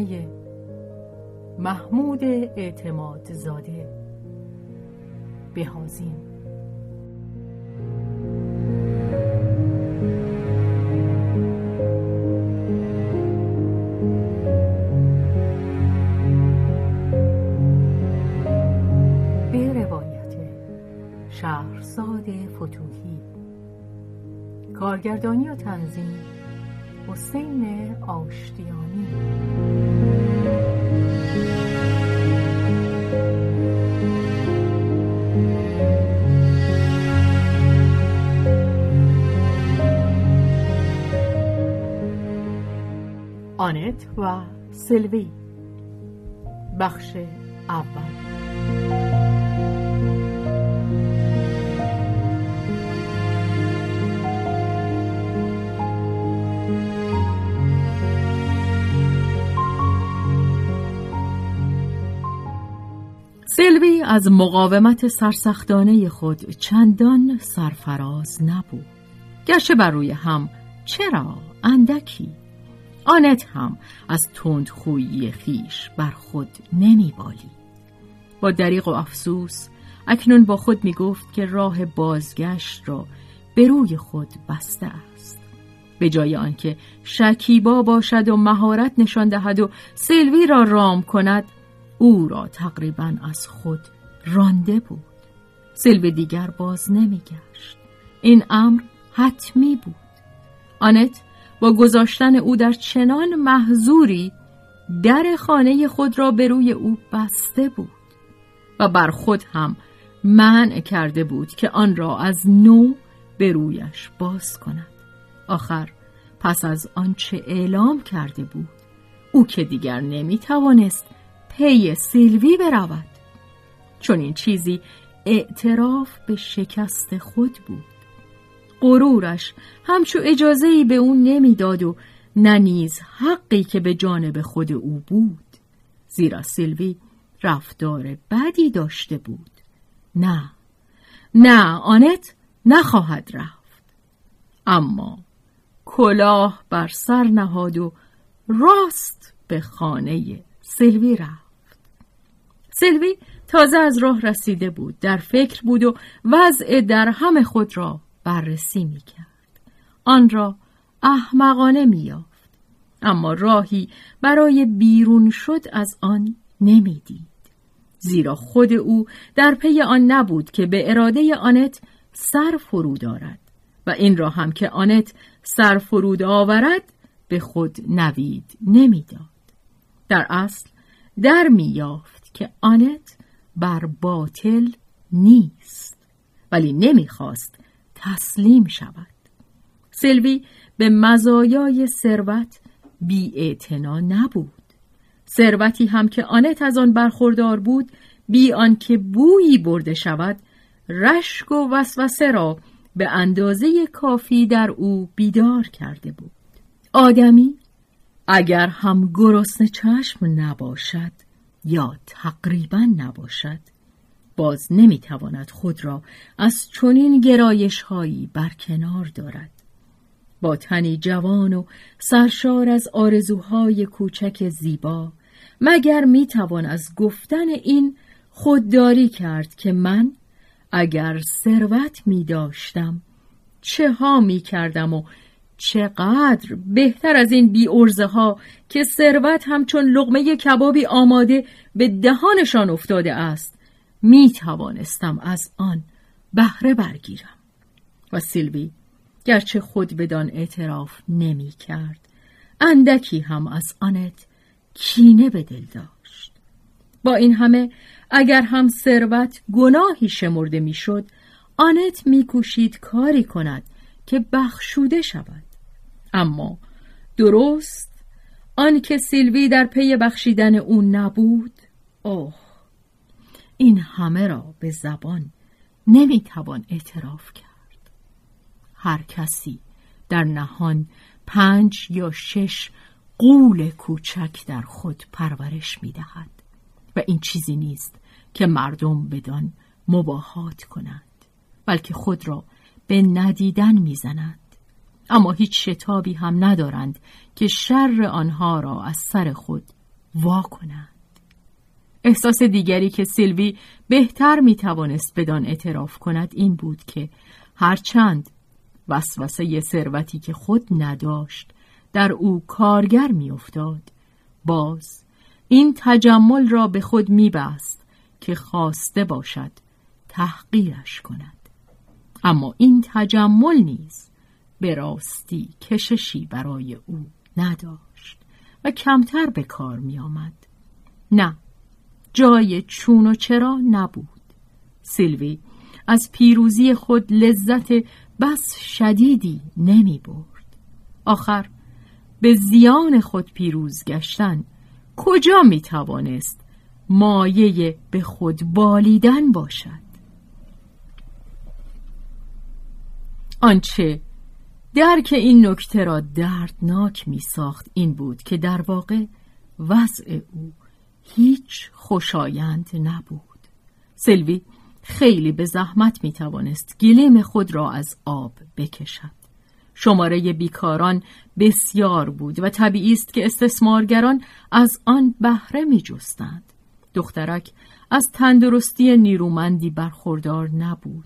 ترجمه محمود اعتماد زاده. بهازین. به روایت شهرزاد فتوحی. کارگردانی و تنظیم حسین آشتیانی. آنت و سلوی بخش اول سلوی از مقاومت سرسختانه خود چندان سرفراز نبود. گرچه بر روی هم چرا اندکی؟ آنت هم از تندخویی خیش بر خود نمیبالی با دریق و افسوس اکنون با خود می گفت که راه بازگشت را به روی خود بسته است. به جای آنکه شکیبا باشد و مهارت نشان دهد و سلوی را رام کند او را تقریبا از خود رانده بود. سلوی دیگر باز نمیگشت. این امر حتمی بود. آنت با گذاشتن او در چنان محضوری در خانه خود را به روی او بسته بود و بر خود هم منع کرده بود که آن را از نو به رویش باز کند. آخر پس از آنچه اعلام کرده بود او که دیگر نمی توانست پی سیلوی برود. چون این چیزی اعتراف به شکست خود بود. غرورش. همچو اجازه ای به او نمی‌داد و نه نیز حقی که به جانب خود او بود. زیرا سیلوی رفتار بدی داشته بود. نه نه آنت نخواهد رفت. اما کلاه بر سر نهاد و راست به خانه سلوی رفت. سلوی تازه از راه رسیده بود در فکر بود و وضع در همه خود را بررسی می کرد. آن را احمقانه می یافت. اما راهی برای بیرون شد از آن نمی‌دید. زیرا خود او در پی آن نبود که به اراده آنت سر فرود دارد و این را هم که آنت سر فرود آورد به خود نوید نمی‌داد. در اصل در میافت که آنت بر باطل نیست ولی نمی‌خواست تسلیم شود. سلوی به مزایای ثروت بی نبود. ثروتی هم که آنت از آن برخوردار بود بی آنکه بویی برده شود رشک و وسوسه را به اندازه کافی در او بیدار کرده بود. آدمی اگر هم گرسنه چشم نباشد یا تقریبا نباشد باز نمی‌تواند خود را از چنین گرایش هایی برکنار دارد. با تنی جوان و سرشار از آرزوهای کوچک زیبا مگر می‌توان از گفتن این خودداری کرد که من اگر ثروت می داشتم چه ها می کردم و چقدر بهتر از این بی ها که ثروت همچون لغمه کبابی آماده به دهانشان افتاده است؟ می توانستم از آن بهره برگیرم. و سیلوی گرچه خود بدان اعتراف نمی کرد اندکی هم از آنت کینه به دل داشت. با این همه اگر هم ثروت گناهی شمرده می‌شد آنت میکوشید کاری کند که بخشوده شود. اما درست آنکه سیلوی در پی بخشیدن او نبود اوه! این همه را به زبان نمی‌توان اعتراف کرد. هر کسی در نهان پنج یا شش قول کوچک در خود پرورش می‌دهد و این چیزی نیست که مردم بدان مباهات کنند بلکه خود را به ندیدن می‌زنند اما هیچ شتابی هم ندارند که شر آنها را از سر خود وا کنند. احساس دیگری که سیلوی بهتر می توانست بدان اعتراف کند این بود که هرچند وسوسه ثروتی که خود نداشت در او کارگر میافتاد باز این تجمل را به خود میبست که خواسته باشد تحقیرش کند اما این تجمل نیز به راستی کششی برای او نداشت و کمتر به کار می آمد. نه جای چون و چرا نبود. سیلوی از پیروزی خود لذت بس شدیدی نمی برد. آخر به زیان خود پیروز گشتن کجا می توانست مایه به خود بالیدن باشد؟ آنچه درک این نکته را دردناک می ساخت این بود که در واقع وضع او هیچ خوشایند نبود. سلوی خیلی به زحمت می توانست گلیم خود را از آب بکشد. شماره بیکاران بسیار بود و طبیعی است که استثمارگران از آن بهره می جستند. دخترک از تندرستی نیرومندی برخوردار نبود.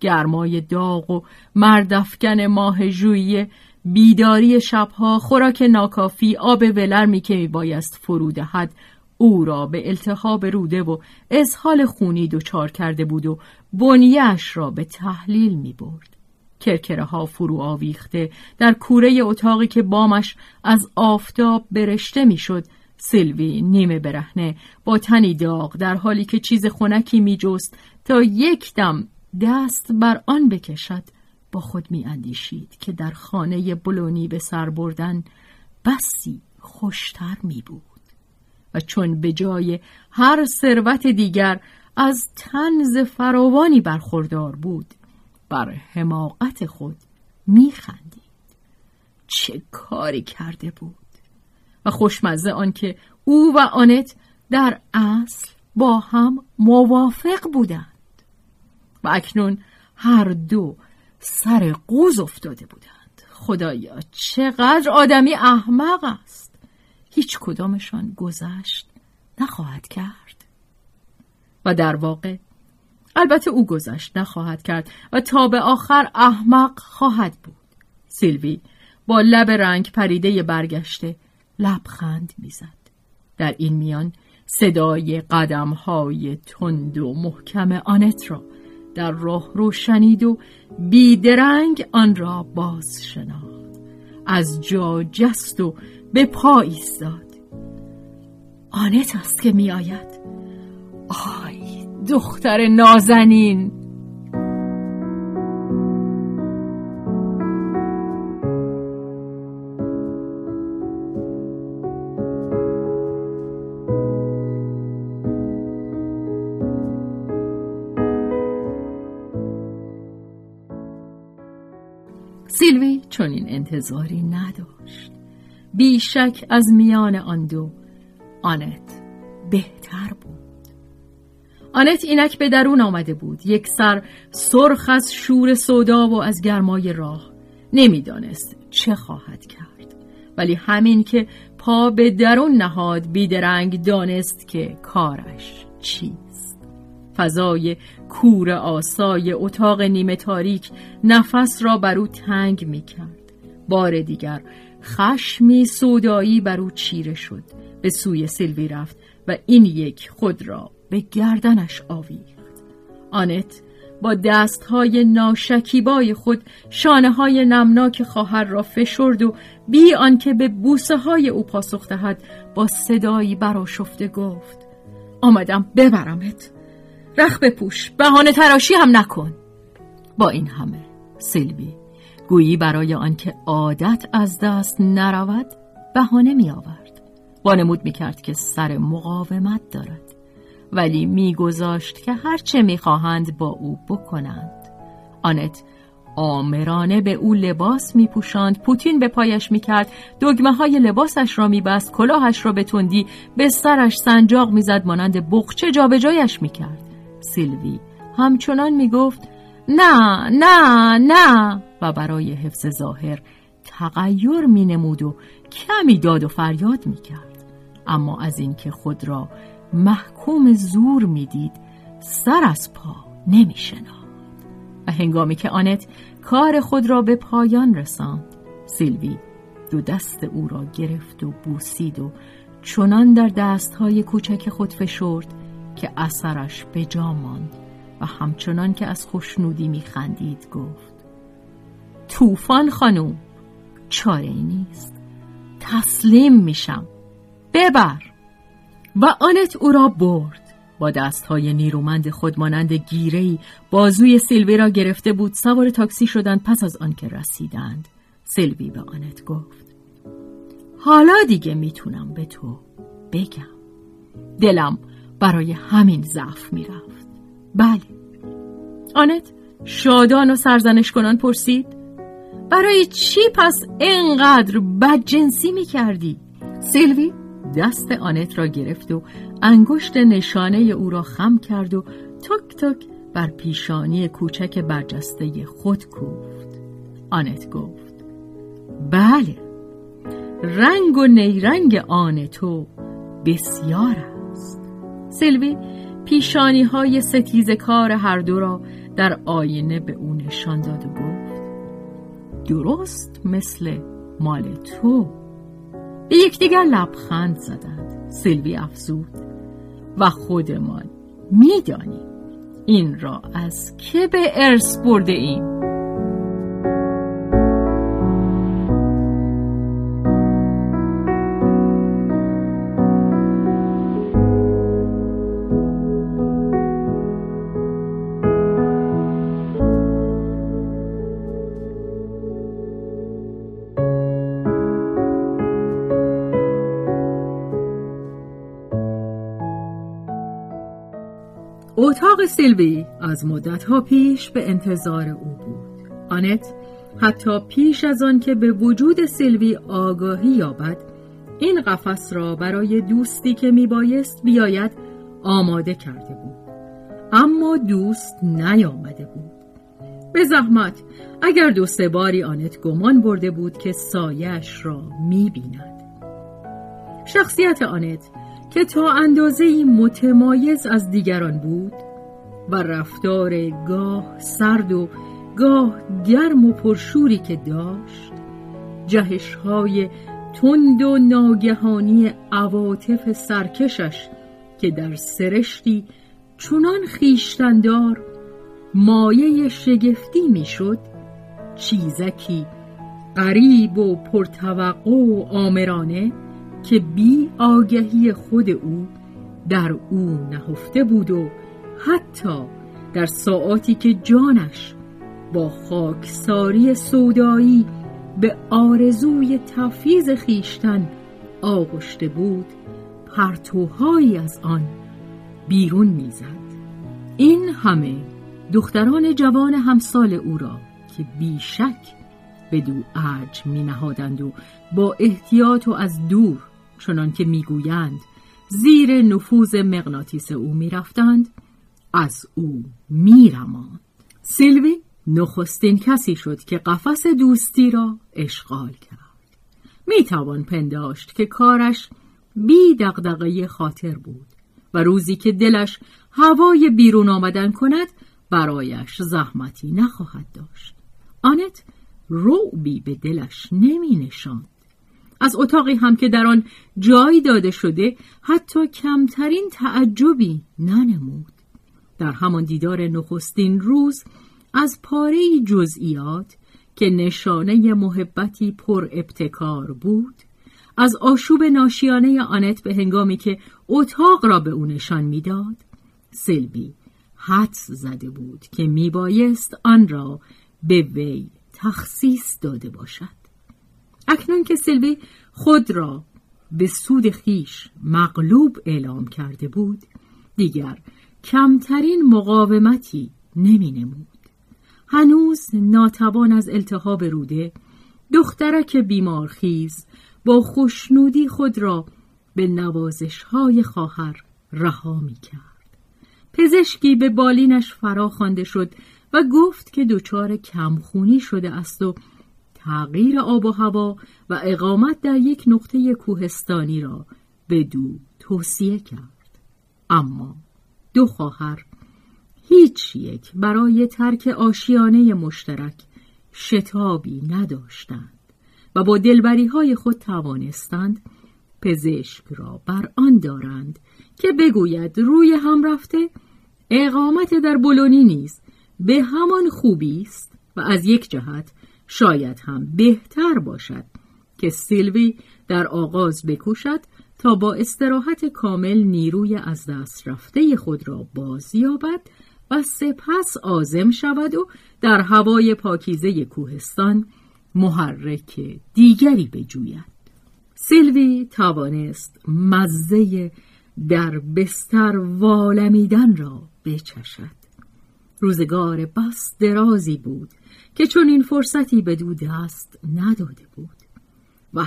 گرمای داغ و مردفکن ماه ژوئیه بیداری شبها خوراک ناکافی آب ولرمی که می بایست فرو دهد او را به التهاب روده و ازحال خونی دچار کرده بود و بنیش را به تحلیل می برد. کرکره ها فرو آویخته در کوره اتاقی که بامش از آفتاب برشته می‌شد سیلوی نیمه برهنه با تنی داغ در حالی که چیز خونکی می جست تا یک دم دست بر آن بکشد با خود می اندیشید که در خانه بلونی به سر بردن بسی خوشتر می بود و چون به جای هر ثروت دیگر از تنز فراوانی برخوردار بود بر حماقت خود میخندید. چه کاری کرده بود؟ و خوشمزه آنکه او و آنت در اصل با هم موافق بودند و اکنون هر دو سر قوز افتاده بودند. خدایا چقدر آدمی احمق است! هیچ کدامشان گذشت نخواهد کرد. و در واقع البته او گذشت نخواهد کرد و تا به آخر احمق خواهد بود. سیلوی با لب رنگ پریده برگشته لبخند می‌زد. در این میان صدای قدم های تند و محکم آنت را در راه رو شنید و بیدرنگ آن را باز شناخت. از جا جست و به پا ایستاد. آنت است که می آید آی دختر نازنین! سیلوی چنین انتظاری نداشت. بیشک از میان آن دو. آنت بهتر بود. آنت اینک به درون آمده بود. یک سر سرخ از شور سودا و از گرمای راه. نمی‌دانست چه خواهد کرد. ولی همین که پا به درون نهاد بیدرنگ دانست که کارش چیست. فضای کور آسای اتاق نیمه تاریک نفس را بر او تنگ می کرد بار دیگر خشمی سودایی بر او چیره شد به سوی سلوی رفت و این یک خود را به گردنش آویخت. آنت با دستهای ناشکیبای خود شانه های نمناک خواهر را فشرد و بی آنکه به بوسه های او پاسخ دهد با صدایی براشفته گفت آمدم ببرمت. رخ بپوش بهانه تراشی هم نکن. با این همه سیلوی گویی برای آنکه عادت از دست نرود بهانه می آورد وانمود می کرد که سر مقاومت دارد. ولی میگذاشت که هرچه می‌خواهند با او بکنند. آنت آمرانه به او لباس میپوشاند. پوتین به پایش می‌کرد. دگمه های لباسش را میبست. کلاهش را به تندی به سرش سنجاق می‌زد. مانند بخچه جابجایش می‌کرد. سیلوی همچنان می‌گفت نه نه نه. و برای حفظ ظاهر تغییر مینمود و کمی داد و فریاد می‌کرد. اما از اینکه خود را محکوم زور می‌دید سر از پا نمیشناد و هنگامی که آنت کار خود را به پایان رساند سیلوی دو دست او را گرفت و بوسید و چنان در دستهای کوچک خود فشرد که اثرش به جا ماند. همچنان که از خوشنودی میخندید گفت طوفان خانوم چاره نیست. تسلیم میشم. ببر. و آنت او را برد. با دستهای نیرومند خود مانند بازوی سیلوی را گرفته بود. سوار تاکسی شدند پس از آنکه رسیدند. سیلوی به آنت گفت حالا دیگه می‌تونم به تو بگم. دلم برای همین ضعف می‌رفت. بله. آنت شادان و سرزنش کنان پرسید برای چی پس اینقدر بدجنسی می‌کردی؟ سیلوی دست آنت را گرفت و انگشت نشانه او را خم کرد و تک تک بر پیشانی کوچک برجسته خود کوفت آنت گفت بله رنگ و نیرنگ آن تو بسیار است سلوی پیشانی های ستیز کار هر دو را در آینه به او نشان داد و گفت درست مثل مال تو. به یکدیگر لبخند زدند. سیلوی افزود. و خودمان می‌دانیم این را از که به ارث برده ایم؟ اتاق سیلوی از مدتها پیش به انتظار او بود. آنت حتی پیش از آن که به وجود سیلوی آگاهی یابد این قفس را برای دوستی که میبایست بیاید آماده کرده بود. اما دوست نیامده بود. به زحمت اگر دو سه باری آنت گمان برده بود که سایش را می‌بیند. شخصیت آنت که تا اندازه متمایز از دیگران بود و رفتار گاه سرد و گاه گرم و پرشوری که داشت جهش های تند و ناگهانی عواطف سرکشش که در سرشتی چنان خیشتندار مایه شگفتی می‌شد چیزکی قریب و پرتوقع و آمرانه که بی آگهی خود او در او نهفته بود و حتی در ساعاتی که جانش با خاکساری سودایی به آرزوی تفیز خیشتن آغشته بود پرتوهایی از آن بیرون می‌زد. این همه دختران جوان همسال او را که بیشک به دو ارج می نهادند و با احتیاط و از دور چنان که می‌گویند زیر نفوذ مغناطیس او می‌رفتند از او میرماند. سیلوی نخستین کسی شد که قفس دوستی را اشغال کرد. می‌توان پنداشت که کارش بی دغدغه خاطر بود و روزی که دلش هوای بیرون آمدن کند برایش زحمتی نخواهد داشت. آنت روبی به دلش نمی نشاند. از اتاقی هم که در آن جایی داده شده حتی کمترین تعجبی ننمود. در همان دیدار نخستین روز از پاره جزئیات که نشانه محبتی پر ابتکار بود از آشوب ناشیانه آنت به هنگامی که اتاق را به او نشان می‌داد سلوی حدس زده بود که میبایست آن را به وی تخصیص داده باشد. اکنون که سلوی خود را به سود خیش مغلوب اعلام کرده بود دیگر کمترین مقاومتی نمی نمود. هنوز ناتوان از التهاب روده دخترک بیمارخیز با خوشنودی خود را به نوازش های خواهر رها می کرد. پزشکی به بالینش فرا خوانده شد و گفت که دچار کمخونی شده است و تغییر آب و هوا و اقامت در یک نقطه کوهستانی را به دو توصیه کرد. اما دو خواهر هیچ یک برای ترک آشیانه مشترک شتابی نداشتند و با دلبری های خود توانستند پزشک را بر آن دارند که بگوید روی هم رفته اقامت در بلونی نیز به همان خوبی است و از یک جهت شاید هم بهتر باشد که سیلوی در آغاز بکوشد تا با استراحت کامل نیروی از دست رفته خود را بازیابد و سپس آزم شود و در هوای پاکیزه کوهستان محرک دیگری بجوید. سیلوی توانست مزه در بستر والمیدن را بچشد. روزگار بس درازی بود که چون این فرصتی به دو دست نداده بود. و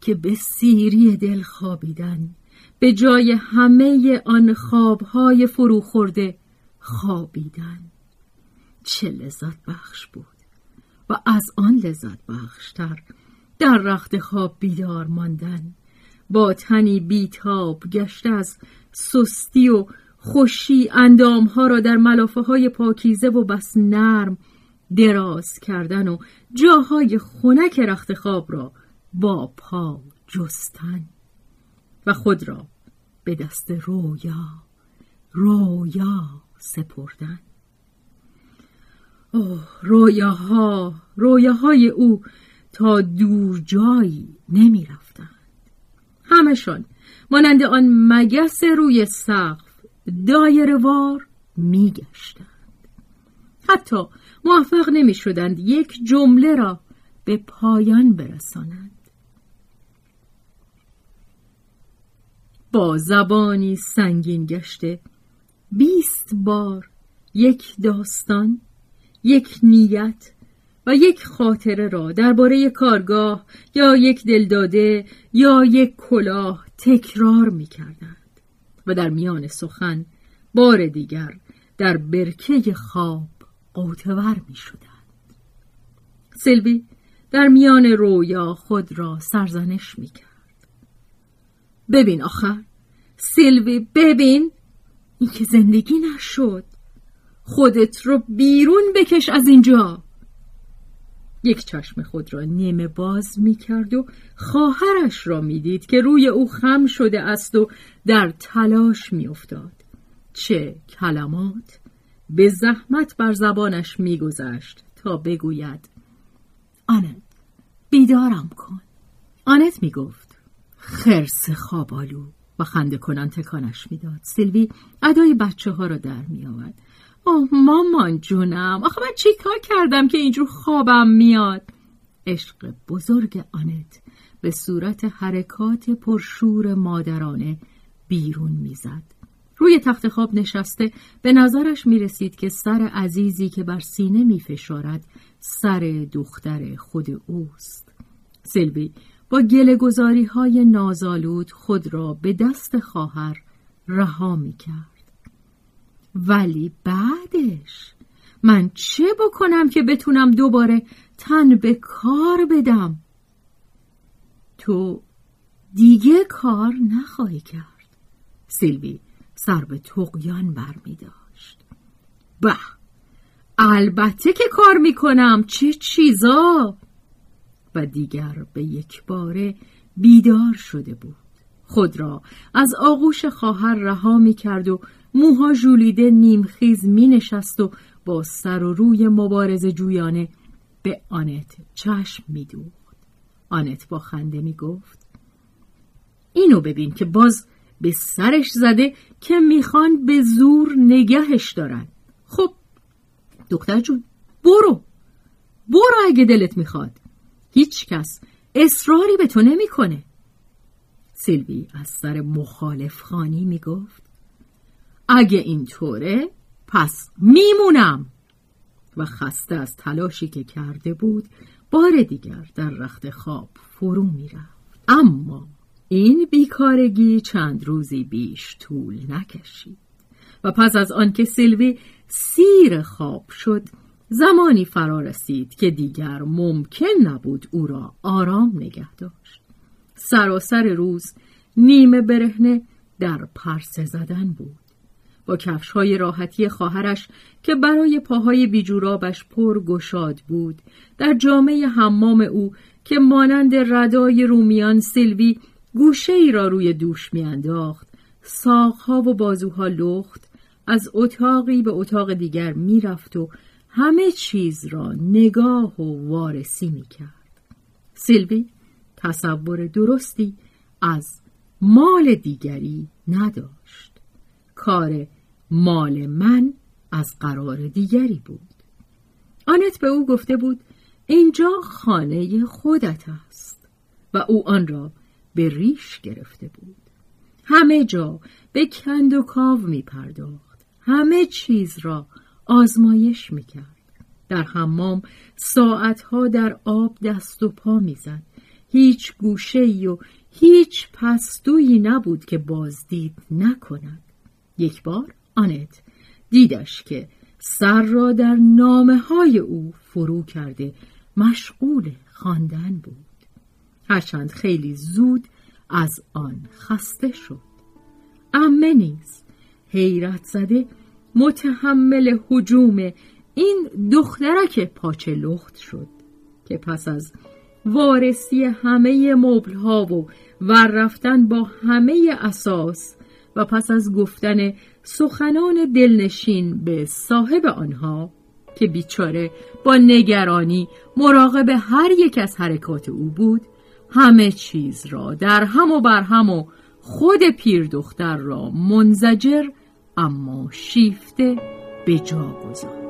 که به سیری دل خوابیدن به جای همه آن خوابهای فرو خورده خوابیدن. چه لذت بخش بود و از آن لذت بخشتر در رخت خواب بیدار ماندن. با تنی بیتاب گشته از سستی و خوشی اندامها را در ملافه های پاکیزه و بس نرم دراز کردن و جاهای خنک رخت خواب را با پا جستن و خود را به دست رویا رویا سپردن. اوه رویاها رویاهای او تا دور جایی نمی رفتند همشان مانند آن مگس روی سقف دایرهوار می گشتند حتی موفق نمی شدند یک جمله را به پایان برسانند. با زبانی سنگین گشته بیست بار یک داستان یک نیت و یک خاطره را درباره کارگاه یا یک دلداده یا یک کلاه تکرار می کردند و در میان سخن بار دیگر در برکه خواب قوتور می شدند. سلوی در میان رویا خود را سرزنش می کرد. ببین آخر سیلوی ببین این که زندگی نشد خودت رو بیرون بکش از اینجا یک چشم خود را نیمه باز می کرد و خواهرش را می‌دید که روی او خم شده است و در تلاش می افتاد. چه کلمات! به زحمت بر زبانش میگذشت تا بگوید آنت بیدارم کن. آنت می‌گفت خرس خوابالو و خنده کنان تکانش می‌داد. سیلوی ادای بچه ها را در می آمد اوه مامان جونم. آخه من چی کار کردم که اینجور خوابم میاد؟ عشق بزرگ آنت به صورت حرکات پرشور مادرانه بیرون می‌زد. روی تخت خواب نشسته به نظرش می رسید که سر عزیزی که بر سینه می فشارد سر دختر خود اوست. سلوی با گله های نازالود خود را به دست خواهر رها می کرد ولی بعدش من چه بکنم که بتونم دوباره تن به کار بدم؟ تو دیگه کار نخواهی کرد. سیلوی سر به تقیان بر می داشت به البته که کار می کنم چه چیزا؟ و دیگر به یک باره بیدار شده بود. خود را از آغوش خواهر رها می کرد و موها ژولیده نیمخیز می نشست و با سر و روی مبارز جویانه به آنت چشم می دوخت. آنت با خنده می گفت اینو ببین که باز به سرش زده که می‌خوان به زور نگهش دارن. خب دکتر جون برو برو اگه دلت می‌خواد. هیچ کس اصراری به تو نمی‌کنه. سیلوی از سر مخالف خانی می‌گفت اگه اینطوره پس میمونم. و خسته از تلاشی که کرده بود بار دیگر در رخت خواب فرو می‌رفت. اما این بیکارگی چند روزی بیش طول نکشید. و پس از آنکه سیلوی سیر خواب شد زمانی فرا رسید که دیگر ممکن نبود او را آرام نگه داشت. سراسر روز نیمه برهنه در پرسه زدن بود. با کفش های راحتی خواهرش که برای پاهای بیجورابش پر گشاد بود. در جامعه حمام او که مانند ردای رومیان سیلوی گوشه ای را روی دوش میانداخت ساقها و بازوها لخت از اتاقی به اتاق دیگر می‌رفت و همه چیز را نگاه و وارسی می‌کرد. سیلوی تصور درستی از مال دیگری نداشت. کار مال من از قرار دیگری بود. آنت به او گفته بود اینجا خانه خودت است و او آن را به ریش گرفته بود. همه جا به کند و کاو می پرداخت. همه چیز را آزمایش می کرد. در حمام ساعتها در آب دست و پا می‌زد هیچ گوشه و هیچ پستویی نبود که بازدید نکند. یک بار آنت دیدش که سر را در نامه های او فرو کرده مشغول خواندن بود. هرچند خیلی زود از آن خسته شد. امه نیز حیرت زده متحمل حجوم این دخترک پاچه لخت شد که پس از وارسی همه مبل ها و ور رفتن با همه اساس و پس از گفتن سخنان دلنشین به صاحب آنها که بیچاره با نگرانی مراقب هر یک از حرکات او بود همه چیز را در هم و بر هم و خود پیر دختر را منزجر اما شیفته به جا گذاشت.